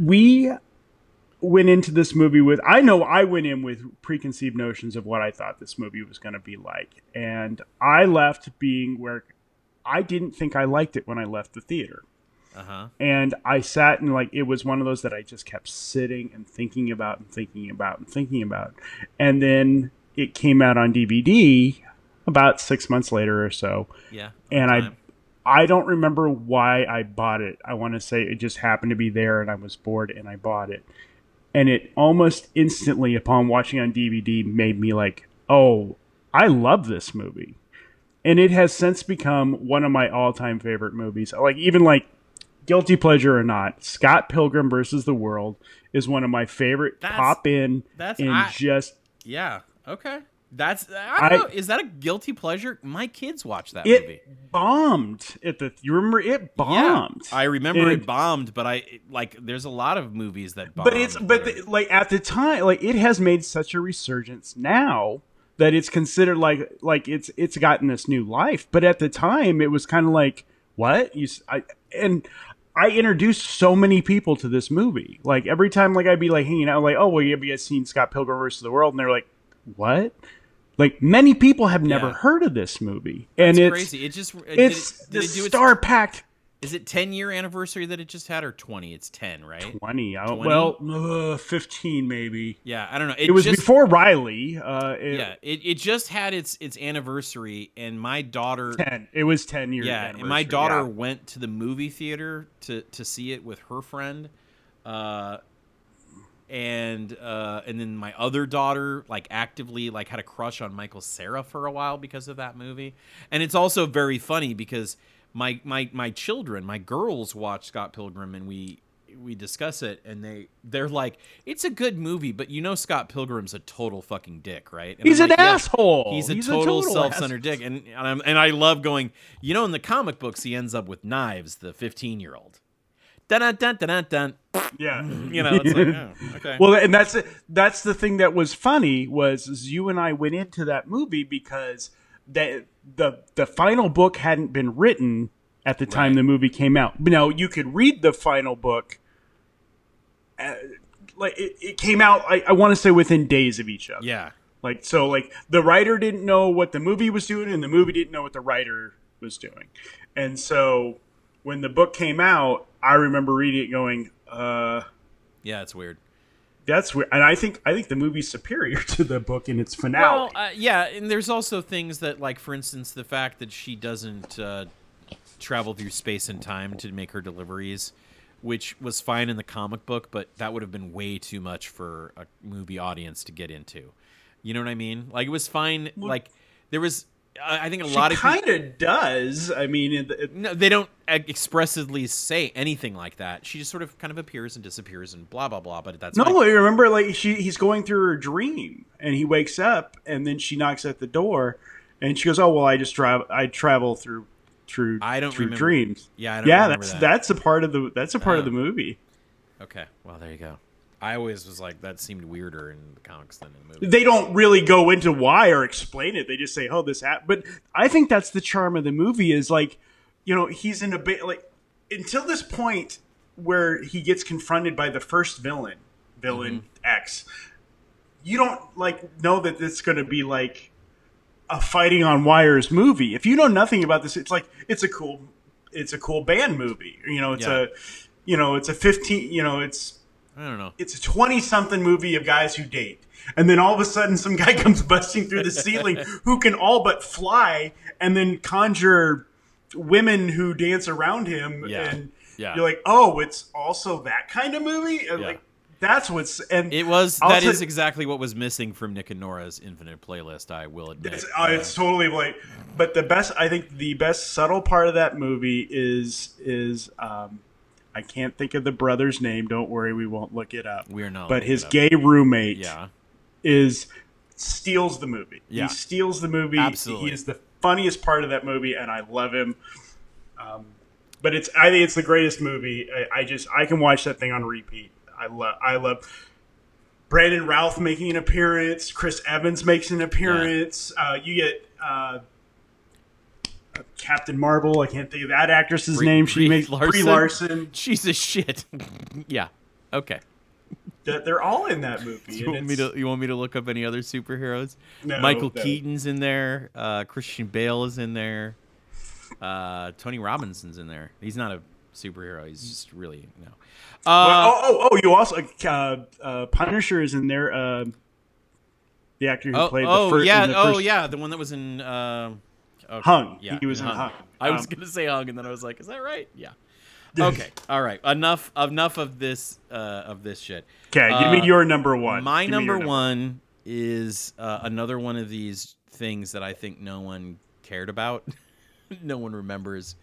S3: we went into this movie with I know I went in with preconceived notions of what I thought this movie was going to be like, and I left being where I didn't think I liked it when I left the theater.
S2: Uh huh.
S3: And I sat and like it was one of those that I just kept sitting and thinking about and thinking about and thinking about. And then it came out on DVD about six months later or so
S2: Yeah.
S3: and I
S2: Time.
S3: I don't remember why I bought it. I want to say it just happened to be there and I was bored and I bought it. And it almost instantly upon watching on DVD made me like, "Oh, I love this movie." And it has since become one of my all-time favorite movies. Like even like guilty pleasure or not, Scott Pilgrim versus the World is one of my favorite
S2: That's-
S3: pop in
S2: that's-
S3: and
S2: I-
S3: just
S2: Yeah. Okay. That's I don't
S3: I-
S2: know. Is that a guilty pleasure? My kids watch that movie.
S3: It bombed at the. You remember it bombed.
S2: Yeah, I remember
S3: And-
S2: it bombed, but I like. There's a lot of movies that bombed.
S3: but it's but the, like at the time, like it has made such a resurgence now that it's considered like like it's it's gotten this new life. But at the time, it was kind of like what you s- I and. I introduced so many people to this movie. Like every time, like I'd be like hanging out, like, "Oh, well, you have you guys seen Scott Pilgrim versus the World?" And they're like, "What?" Like many people have never
S2: Yeah.
S3: heard of this movie, and
S2: it's
S3: it's
S2: crazy. It just it-
S3: it's
S2: did it,
S3: the
S2: it
S3: star packed
S2: Is it 10 year anniversary that it just had, or 20? It's 10, right?
S3: 20. I don't-
S2: 20?
S3: Well, uh, 15 maybe.
S2: Yeah, I don't know.
S3: It was
S2: just,
S3: before Riley. Uh, it,
S2: Yeah, it, it just had its its anniversary, and my daughter.
S3: 10. It was 10 years.
S2: Yeah, and my daughter went to the movie theater to to see it with her friend, uh, and uh, and then my other daughter like actively like had a crush on Michael Cera for a while because of that movie, and it's also very funny because my my my children, my girls watch Scott Pilgrim, and we we discuss it and they they're like it's a good movie but you know Scott Pilgrim's a total fucking dick right and
S3: He's
S2: I'm
S3: an
S2: like, "Yeah,
S3: asshole.
S2: He's a
S3: He's a
S2: total,
S3: total
S2: self-centered dick, and and, I'm, and I love going. You know, in the comic books, he ends up with knives. The 15-year-old. Dun dun dun dun dun.
S3: Yeah.
S2: You know, it's like oh, okay.
S3: Well, and that's that's the thing that was funny was you and I went into that movie because that the the final book hadn't been written at the time
S2: Right.
S3: the movie came out. Now you could read the final book. Uh, like it, it came out, I, I want to say within days of each other.
S2: yeah,
S3: Like so, like the writer didn't know what the movie was doing, and the movie didn't know what the writer was doing. And so, when the book came out, I remember reading it, going, uh,
S2: yeah, it's weird.
S3: "That's weird." And I think I think the movie's superior to the book in its finale.
S2: Well, uh, yeah, and there's also things that, like, for instance, the fact that she doesn't uh, travel through space and time to make her deliveries, which was fine in the comic book, but that would have been way too much for a movie audience to get into. You know what I mean? Like, it was fine. like, there was, I I think a
S3: she
S2: lot of
S3: kind of does. I mean, it, it,
S2: No, they don't expressly say anything like that. She just sort of kind of appears and disappears and blah blah blah. But that's
S3: no. I remember like she he's going through her dream, and he wakes up, and then she knocks at the door, and she goes, "Oh well, I just drive. I travel through." Through,
S2: I don't
S3: through
S2: remember-
S3: dreams.
S2: Yeah, I don't
S3: yeah,
S2: remember
S3: that's
S2: that.
S3: that's a part of the that's a part of
S2: Oh.
S3: the movie.
S2: Okay, well there you go. I always was like that seemed weirder in the comics than in the movie.
S3: they don't really go into why or explain it. They just say, "Oh, this happened." But I think that's the charm of the movie is like, you know, he's in a bit like until this point where he gets confronted by the first villain, villain mm-hmm. X. You don't like know that it's going to be like a fighting on wires movie. If you know nothing about this, it's like it's a cool, it's a cool band movie. You know, it's
S2: Yeah.
S3: a, you know, it's a fifteen. You know, it's
S2: I don't know.
S3: it's a 20 something movie of guys who date. And then all of a sudden, some guy comes busting through the ceiling who can all but fly and then conjure women who dance around him.
S2: Yeah.
S3: And
S2: Yeah.
S3: you're like, oh, it's also that kind of movie?
S2: Yeah.
S3: like, that's what's. And
S2: It was
S3: I'll
S2: that is
S3: say-
S2: exactly what was missing from Nick and Nora's Infinite playlist. I will admit.
S3: It's, uh, it's totally like, but the best, I think the best subtle part of that movie is, is, um, I can't think of the brother's name. Don't worry, we won't look it up.
S2: We're not
S3: But his gay roommate
S2: yeah,
S3: is steals the movie.
S2: Yeah.
S3: He steals the movie.
S2: Absolutely.
S3: He is the funniest part of that movie, and I love him. Um, but it's I think it's the greatest movie. I, I just I can watch that thing on repeat. I love I love Brandon Routh making an appearance. Chris Evans makes an appearance. Uh, you get. Uh, Captain Marvel, I can't think of that actress's
S2: Brie-
S3: name. She
S2: Brie
S3: makes Brie Larson.
S2: She's a shit. yeah. Okay.
S3: They're all in that movie.
S2: You want me to? You want me to look up any other superheroes?
S3: No,
S2: Michael
S3: no.
S2: Keaton's in there. Uh, Christian Bale is in there. Uh, Tony Robinson's in there. He's not a superhero. He's just really no. Uh,
S3: Well, oh, oh, oh! You also uh, uh, Punisher is in there. Uh, the actor who
S2: oh,
S3: played
S2: oh
S3: the first.
S2: yeah,
S3: the
S2: oh
S3: first,
S2: yeah, the one that was in um, okay,
S3: Hung.
S2: Yeah,
S3: He was in Hung.
S2: I was
S3: Um,
S2: gonna say Hung, and then I was like, is that right? Yeah. Okay. All right. Enough. Enough of this. Uh, of this shit.
S3: Okay, give
S2: Uh,
S3: me your number one.
S2: My
S3: Give me
S2: number one is uh, another one of these things that I think no one cared about, no one remembers,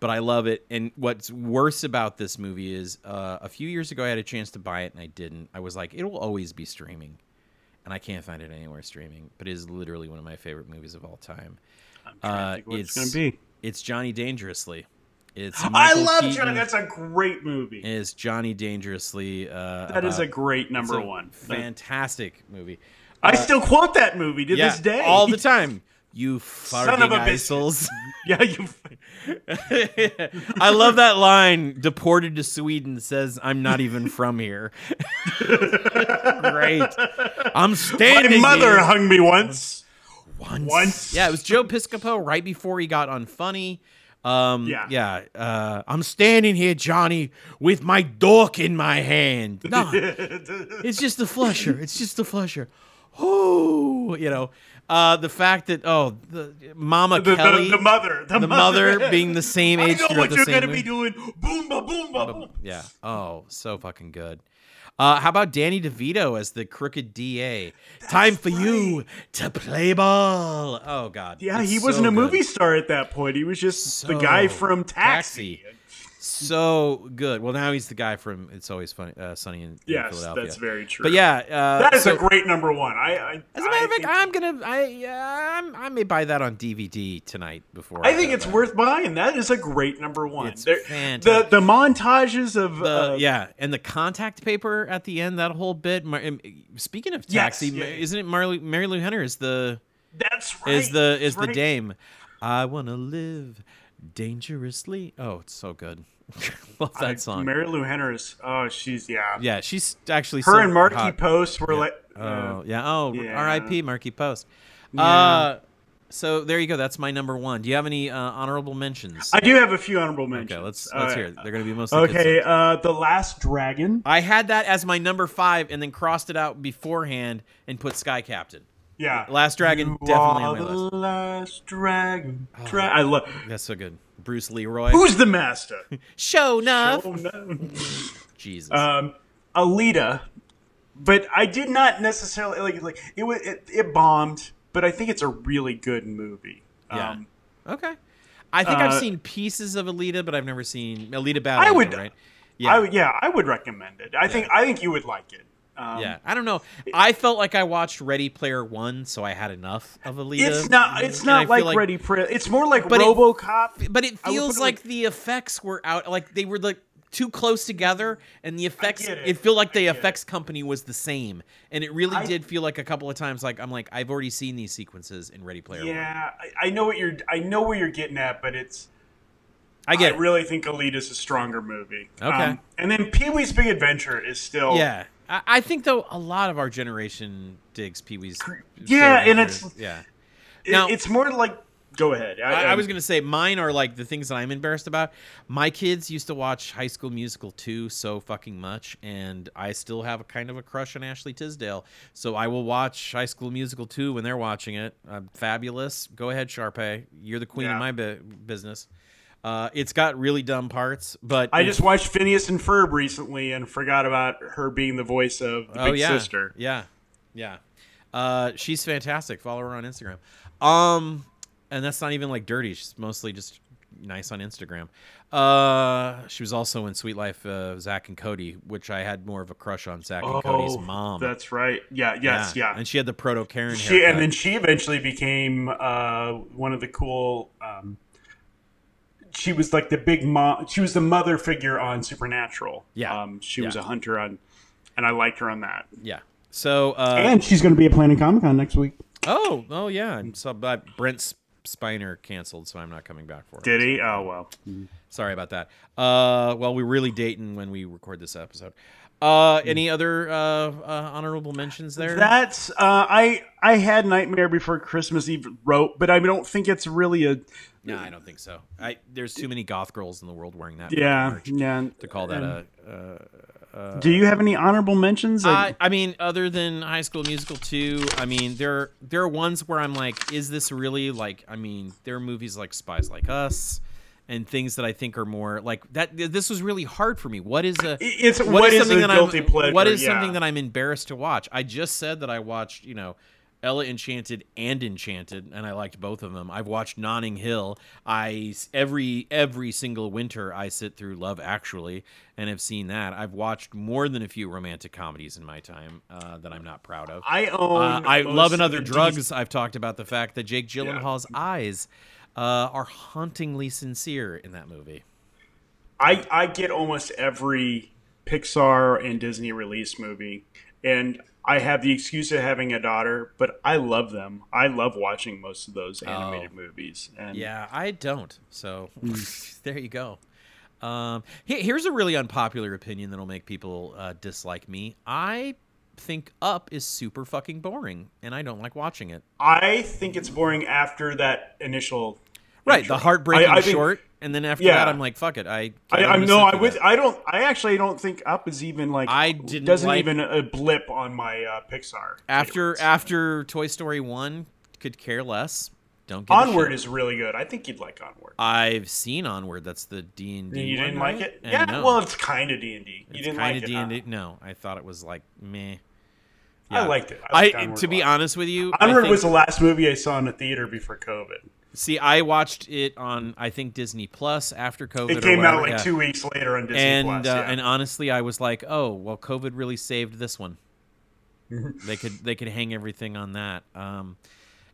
S2: but I love it. And what's worse about this movie is uh, a few years ago I had a chance to buy it and I didn't. I was like, it will always be streaming. and I can't find it anywhere streaming. But it is literally one of my favorite movies of all time.
S3: To
S2: Uh,
S3: it's,
S2: it's-
S3: gonna be.
S2: It's Johnny Dangerously. It's
S3: I
S2: Michael
S3: love
S2: Keaton
S3: Johnny. That's a great movie.
S2: is Johnny Dangerously. Uh,
S3: That is a
S2: about-
S3: great
S2: it's
S3: number
S2: a
S3: one.
S2: fantastic movie.
S3: I still quote that movie to
S2: yeah,
S3: this day.
S2: all the time. You
S3: Son of a
S2: assholes.
S3: yeah, you.
S2: I love that line. Deported to Sweden says, "I'm not even from here." Great. I'm
S3: My
S2: standing.
S3: mother
S2: here
S3: hung me once.
S2: Once.
S3: once.
S2: Yeah, it was Joe Piscopo right before he got unfunny. Um,
S3: Yeah.
S2: yeah. Uh, I'm standing here, Johnny, with my dork in my hand. No, it's just the flusher. It's just the flusher. Oh, you know, uh, the fact that oh, the Mama
S3: The,
S2: Kelly,
S3: the, the mother. The,
S2: the mother being the same
S3: I
S2: age
S3: know what you're gonna
S2: movie.
S3: be doing. Boom, ba, boom, ba, boom.
S2: Yeah. Oh, so fucking good. Uh, how about Danny DeVito as the crooked DA? Time for you to play ball. Oh God.
S3: Yeah,
S2: It's
S3: he wasn't
S2: so
S3: a
S2: good.
S3: movie star at that point. He was just the guy
S2: So
S3: from Taxi.
S2: So good. Well, now he's the guy from It's Always Funny, uh, Sunny in, in
S3: Yes,
S2: Philadelphia.
S3: that's very true.
S2: But yeah, uh,
S3: that is
S2: so-
S3: a great number one. I, I
S2: as a matter of fact, I'm gonna, I, I'm, I may buy that on DVD tonight before.
S3: I think it's
S2: to bed.
S3: worth buying. That is a great number one.
S2: It's
S3: There-
S2: fantastic.
S3: The the montages of
S2: The,
S3: uh,
S2: yeah, and the contact paper at the end, that whole bit. Um, Speaking of
S3: Yes,
S2: taxi,
S3: yeah.
S2: isn't it Marley, Marilu Henner is the
S3: that's right.
S2: is the is
S3: that's
S2: the dame? I wanna live dangerously. Oh, it's so good. Love that
S3: I-
S2: song.
S3: Marilu Henner is. Oh, she's yeah.
S2: yeah, she's actually
S3: Her
S2: so
S3: and Markie
S2: hot.
S3: Post were
S2: Yeah.
S3: like. uh,
S2: Oh yeah. Oh,
S3: yeah.
S2: R.I.P. Markie Post.
S3: Yeah.
S2: Uh, so there you go. That's my number one. Do you have any uh, honorable mentions?
S3: I do have a few honorable mentions.
S2: okay, let's let's
S3: Uh,
S2: hear. It. They're going to be mostly
S3: Okay, uh, the Last Dragon.
S2: I had that as my number five, and then crossed it out beforehand and put Sky Captain.
S3: Yeah,
S2: Last Dragon
S3: You
S2: definitely on my
S3: the
S2: list.
S3: Last Dragon. Dra- I love.
S2: That's so good. Bruce Leroy.
S3: Who's the master?
S2: Show enough.
S3: Oh no.
S2: Jesus.
S3: um, Alita, but I did not necessarily like like it. wa- It, it bombed, but I think it's a really good movie.
S2: Yeah.
S3: Um,
S2: okay. I think I've
S3: uh,
S2: seen pieces of Alita, but I've never seen Alita Battle.
S3: I would-
S2: Right.
S3: I would, yeah, I would recommend it. I think I think you would like it. Um,
S2: yeah, I don't know. I felt like I watched Ready Player One, so I had enough of Alita.
S3: It's not. It's not
S2: feel
S3: like, Ready Pre. It's more like
S2: But it-
S3: RoboCop.
S2: but it feels
S3: it
S2: like
S3: like-
S2: the effects were out, like they were like too close together, and the effects. It.
S3: it.
S2: felt like the effects company was the same, and it really
S3: I-
S2: did feel like a couple of times. Like I'm like I've already seen these sequences in Ready Player One.
S3: yeah, I, I know what you're. I know where you're getting at, but it's.
S2: I get.
S3: I
S2: it.
S3: really think Alita's a stronger movie. Um,
S2: Okay.
S3: and then Pee Wee's Big Adventure is still.
S2: Yeah, I, I think though a lot of our generation digs Pee Wee's.
S3: Yeah, and it's-
S2: yeah. Now-
S3: it's more like. Go ahead.
S2: I, I was gonna say mine are like the things that I'm embarrassed about. My kids used to watch High School Musical 2 so fucking much, and I still have a kind of a crush on Ashley Tisdale. So I will watch High School Musical 2 when they're watching it. Uh, fabulous. Go ahead, Sharpay. You're the queen
S3: Yeah.
S2: of my bu- business. Uh, it's got really dumb parts, but
S3: I just watched Phineas and Ferb recently and forgot about her being the voice of the
S2: oh
S3: big
S2: yeah,
S3: sister.
S2: yeah, yeah. Uh, she's fantastic. Follow her on Instagram. Um, and that's not even like dirty. She's mostly just nice on Instagram. Uh, she was also in Suite Life, uh, Zach and Cody, which I had more of a crush on Zach and Cody's mom.
S3: Oh, That's right. Yeah. Yes. Yeah.
S2: And she had the proto Karen
S3: she
S2: haircut.
S3: and then she eventually became uh, one of the cool. Um, she was like the big mom. She was the mother figure on Supernatural.
S2: Yeah.
S3: Um, she was a hunter on, and I liked her on that.
S2: yeah. So, uh,
S3: and she's going to be at Planet Comic Con next week.
S2: oh, oh yeah. I'm So, but Brent Spiner canceled, so I'm not coming back for it.
S3: Did he? Oh well.
S2: Sorry about that. Uh, well, we're really dating when we record this episode. Uh, any other uh, uh, honorable mentions there?
S3: That's uh, I I had Nightmare Before Christmas Eve wrote, but I don't think it's really a
S2: no, I don't think so. I there's too many goth girls in the world wearing that.
S3: yeah yeah.
S2: to call that a. Uh,
S3: Do you have any honorable mentions?
S2: I, I mean, other than High School Musical 2, I mean, there there are ones where I'm like, is this really like? I mean, there are movies like Spies Like Us, and things that I think are more like that. This was really hard for me. What is a
S3: it's
S2: what
S3: what
S2: is
S3: is,
S2: something
S3: a
S2: that
S3: guilty
S2: I'm
S3: pleasure?
S2: what is
S3: yeah.
S2: something that I'm embarrassed to watch? I just said that I watched, you know, Ella Enchanted and Enchanted, and I liked both of them. I've watched Notting Hill. I every every single winter I sit through Love Actually, and have seen that. I've watched more than a few romantic comedies in my time uh, that I'm not proud of.
S3: I own.
S2: Uh, I love and
S3: of
S2: other drugs. I've talked about the fact that Jake
S3: Yeah.
S2: Gyllenhaal's eyes uh, are hauntingly sincere in that movie.
S3: I I get almost every Pixar and Disney release movie, and I have the excuse of having a daughter, but I love them. I love watching most of those animated movies. And
S2: Yeah, I don't. So there you go. Um, here's a really unpopular opinion that'll make people uh, dislike me. I think Up is super fucking boring, and I don't like watching it.
S3: I think it's boring after that initial.
S2: Right, the heartbreaking
S3: I- I think-
S2: short, and then after
S3: Yeah.
S2: that, I'm like, fuck it. I
S3: I,
S2: I,
S3: I no, I would. I don't. I actually don't think Up is even like.
S2: I didn't
S3: doesn't
S2: like-
S3: even a blip on my uh, Pixar.
S2: after
S3: favorites.
S2: after Toy Story one, could care less. Don't a
S3: Onward is really good. I think you'd like Onward.
S2: I've seen Onward. That's the D and D.
S3: you didn't like it?
S2: And
S3: Yeah.
S2: no.
S3: Well, it's kind of D and D. You
S2: It's
S3: didn't like
S2: of
S3: it. Huh?
S2: D. No, I thought it was like meh.
S3: I liked it.
S2: I,
S3: liked Onward
S2: to be honest with you, I
S3: Onward
S2: think-
S3: was the last movie I saw in the theater before COVID.
S2: See. I watched it on I think Disney Plus after COVID.
S3: It came out like
S2: yeah.
S3: two weeks later on Disney
S2: and
S3: Plus.
S2: uh,
S3: yeah.
S2: and honestly, I was like, oh well, COVID really saved this one. They could they could hang everything on that. Um,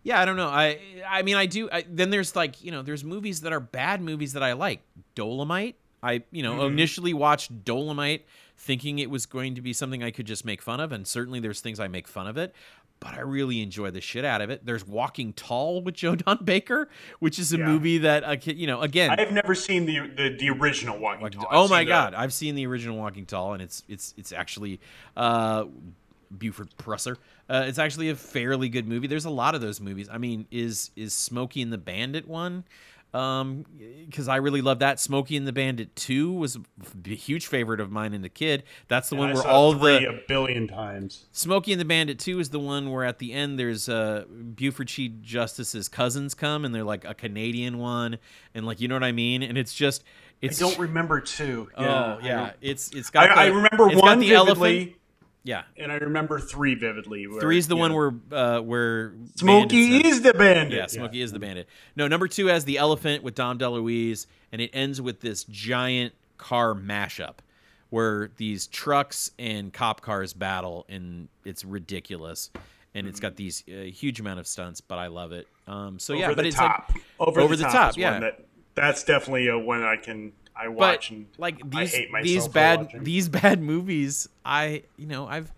S2: yeah, I don't know. I I mean, I do. I, then there's like you know, there's movies that are bad movies that I like. Dolomite. I you know
S3: Mm-hmm.
S2: initially watched Dolomite thinking it was going to be something I could just make fun of, and certainly there's things I make fun of it. But I really enjoy the shit out of it. There's Walking Tall with Joe Don Baker, which is a
S3: Yeah.
S2: movie that uh, you know again
S3: I've never seen the the, the original Walking
S2: Walking
S3: Tall.
S2: Oh
S3: I've
S2: my
S3: the-
S2: god, I've seen the original Walking Tall, and it's it's it's actually uh, Buford Pusser. Uh, it's actually a fairly good movie. There's a lot of those movies. I mean, is is Smokey and the Bandit one? Um, because I really love that. Smokey and the Bandit two was a huge favorite of mine and the kid. That's the
S3: I
S2: one where
S3: saw
S2: all the
S3: a billion times.
S2: Smokey and the Bandit 2 is the one where at the end there's uh Buford Chief Justice's cousins come and they're like a Canadian one and like you know what I mean and it's just
S3: I
S2: it's
S3: don't remember two.
S2: Oh
S3: Yeah,
S2: yeah, it's it's got.
S3: I
S2: the-
S3: remember
S2: it's got
S3: one
S2: the
S3: vividly,
S2: elephant. Yeah,
S3: and I remember three vividly. Where,
S2: three's the one
S3: know,
S2: where uh where
S3: Smokey is the bandit.
S2: Yeah, Smokey is the bandit. No, number two has the elephant with Dom DeLuise, and it ends with this giant car mashup where these trucks and cop cars battle, and it's ridiculous. And it's got these uh, huge amount of stunts, but I love it. Um, so yeah,
S3: over
S2: but
S3: the
S2: it's
S3: top.
S2: like
S3: over,
S2: over
S3: the
S2: the
S3: top. is
S2: yeah.
S3: one that that's definitely a one I can I
S2: but
S3: watch and
S2: like
S3: I
S2: these
S3: hate myself
S2: these bad these bad movies i you know i've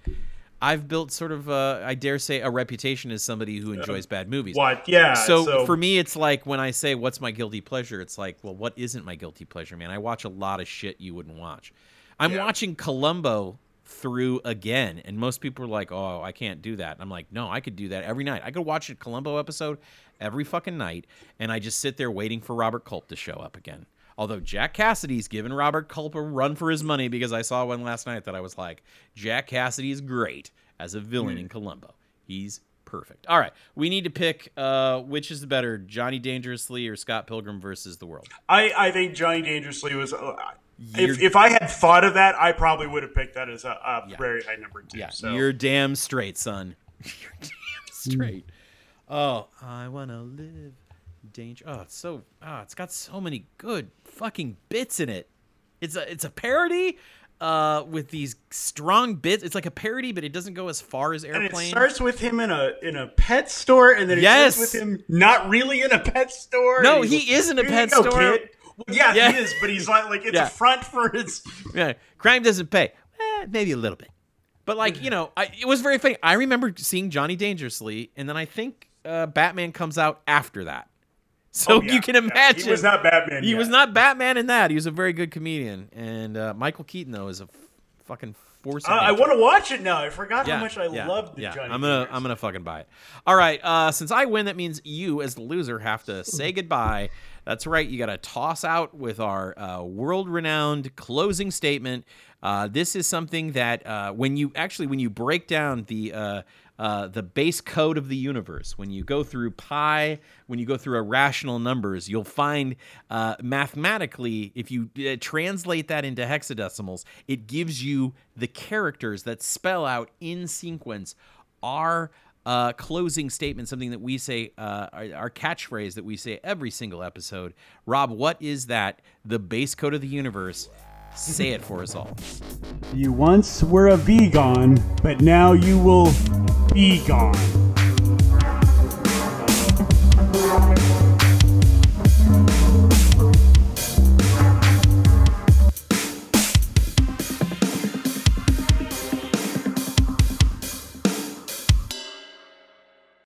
S2: i've built sort of uh, i dare say a reputation as somebody who enjoys bad movies.
S3: What? Yeah.
S2: so,
S3: So,
S2: for me it's like when i say what's my guilty pleasure? It's like well what isn't my guilty pleasure man? I watch a lot of shit you wouldn't watch. I'm
S3: Yeah.
S2: watching columbo through again and most people are like oh i can't do that. And i'm like no i could do that every night. I could watch a columbo episode every fucking night and i just sit there waiting for robert culp to show up again although jack cassidy's given robert culp a run for his money because i saw one last night that i was like jack cassidy is great as a villain in columbo he's perfect all right we need to pick uh, which is the better johnny dangerously or scott pilgrim versus the world
S3: I I think Johnny Dangerously was. Uh, if, if I had thought of that, I probably would have picked that as a, a
S2: Yeah.
S3: very high number two.
S2: Yeah,
S3: so
S2: you're damn straight, son. You're damn straight. Oh, I wanna live danger. Oh, it's so. Oh, it's got so many good fucking bits in it. It's a it's a parody, uh, with these strong bits. It's like a parody, but it doesn't go as far as
S3: and it
S2: airplane.
S3: starts with him in a in a pet store, and then it
S2: Yes.
S3: ends with him not really in a pet store.
S2: No, he is in a
S3: "Here you
S2: pet
S3: go,
S2: store."
S3: kid." Well, yeah,
S2: Yeah.
S3: he is, but he's like like it's
S2: Yeah.
S3: a front for his.
S2: yeah, crime doesn't pay. Eh, maybe a little bit, but like you know, I, it was very funny. I remember seeing Johnny Dangerously, and then I think uh, Batman comes out after that. So
S3: Oh, yeah,
S2: you can
S3: yeah.
S2: imagine
S3: he was not Batman.
S2: He
S3: yet.
S2: was not Batman in that. He was a very good comedian. And uh, Michael Keaton though is a f- fucking force.
S3: Uh, I want to watch it now. I forgot how much I
S2: yeah,
S3: loved the
S2: yeah.
S3: Johnny.
S2: I'm gonna. I'm gonna fucking buy it. All right. Uh, since I win, that means you as the loser have to say goodbye. That's right. You got to toss out with our uh, world-renowned closing statement. Uh, this is something that uh, when you actually when you break down the uh, the base code of the universe, when you go through pi, when you go through irrational numbers, you'll find uh, mathematically, if you uh, translate that into hexadecimals, it gives you the characters that spell out in sequence our uh, closing statement, something that we say, uh, our catchphrase that we say every single episode. Rob, what is that? The base code of the universe. Say it for us all.
S3: You once were a vegan, but now you will be gone.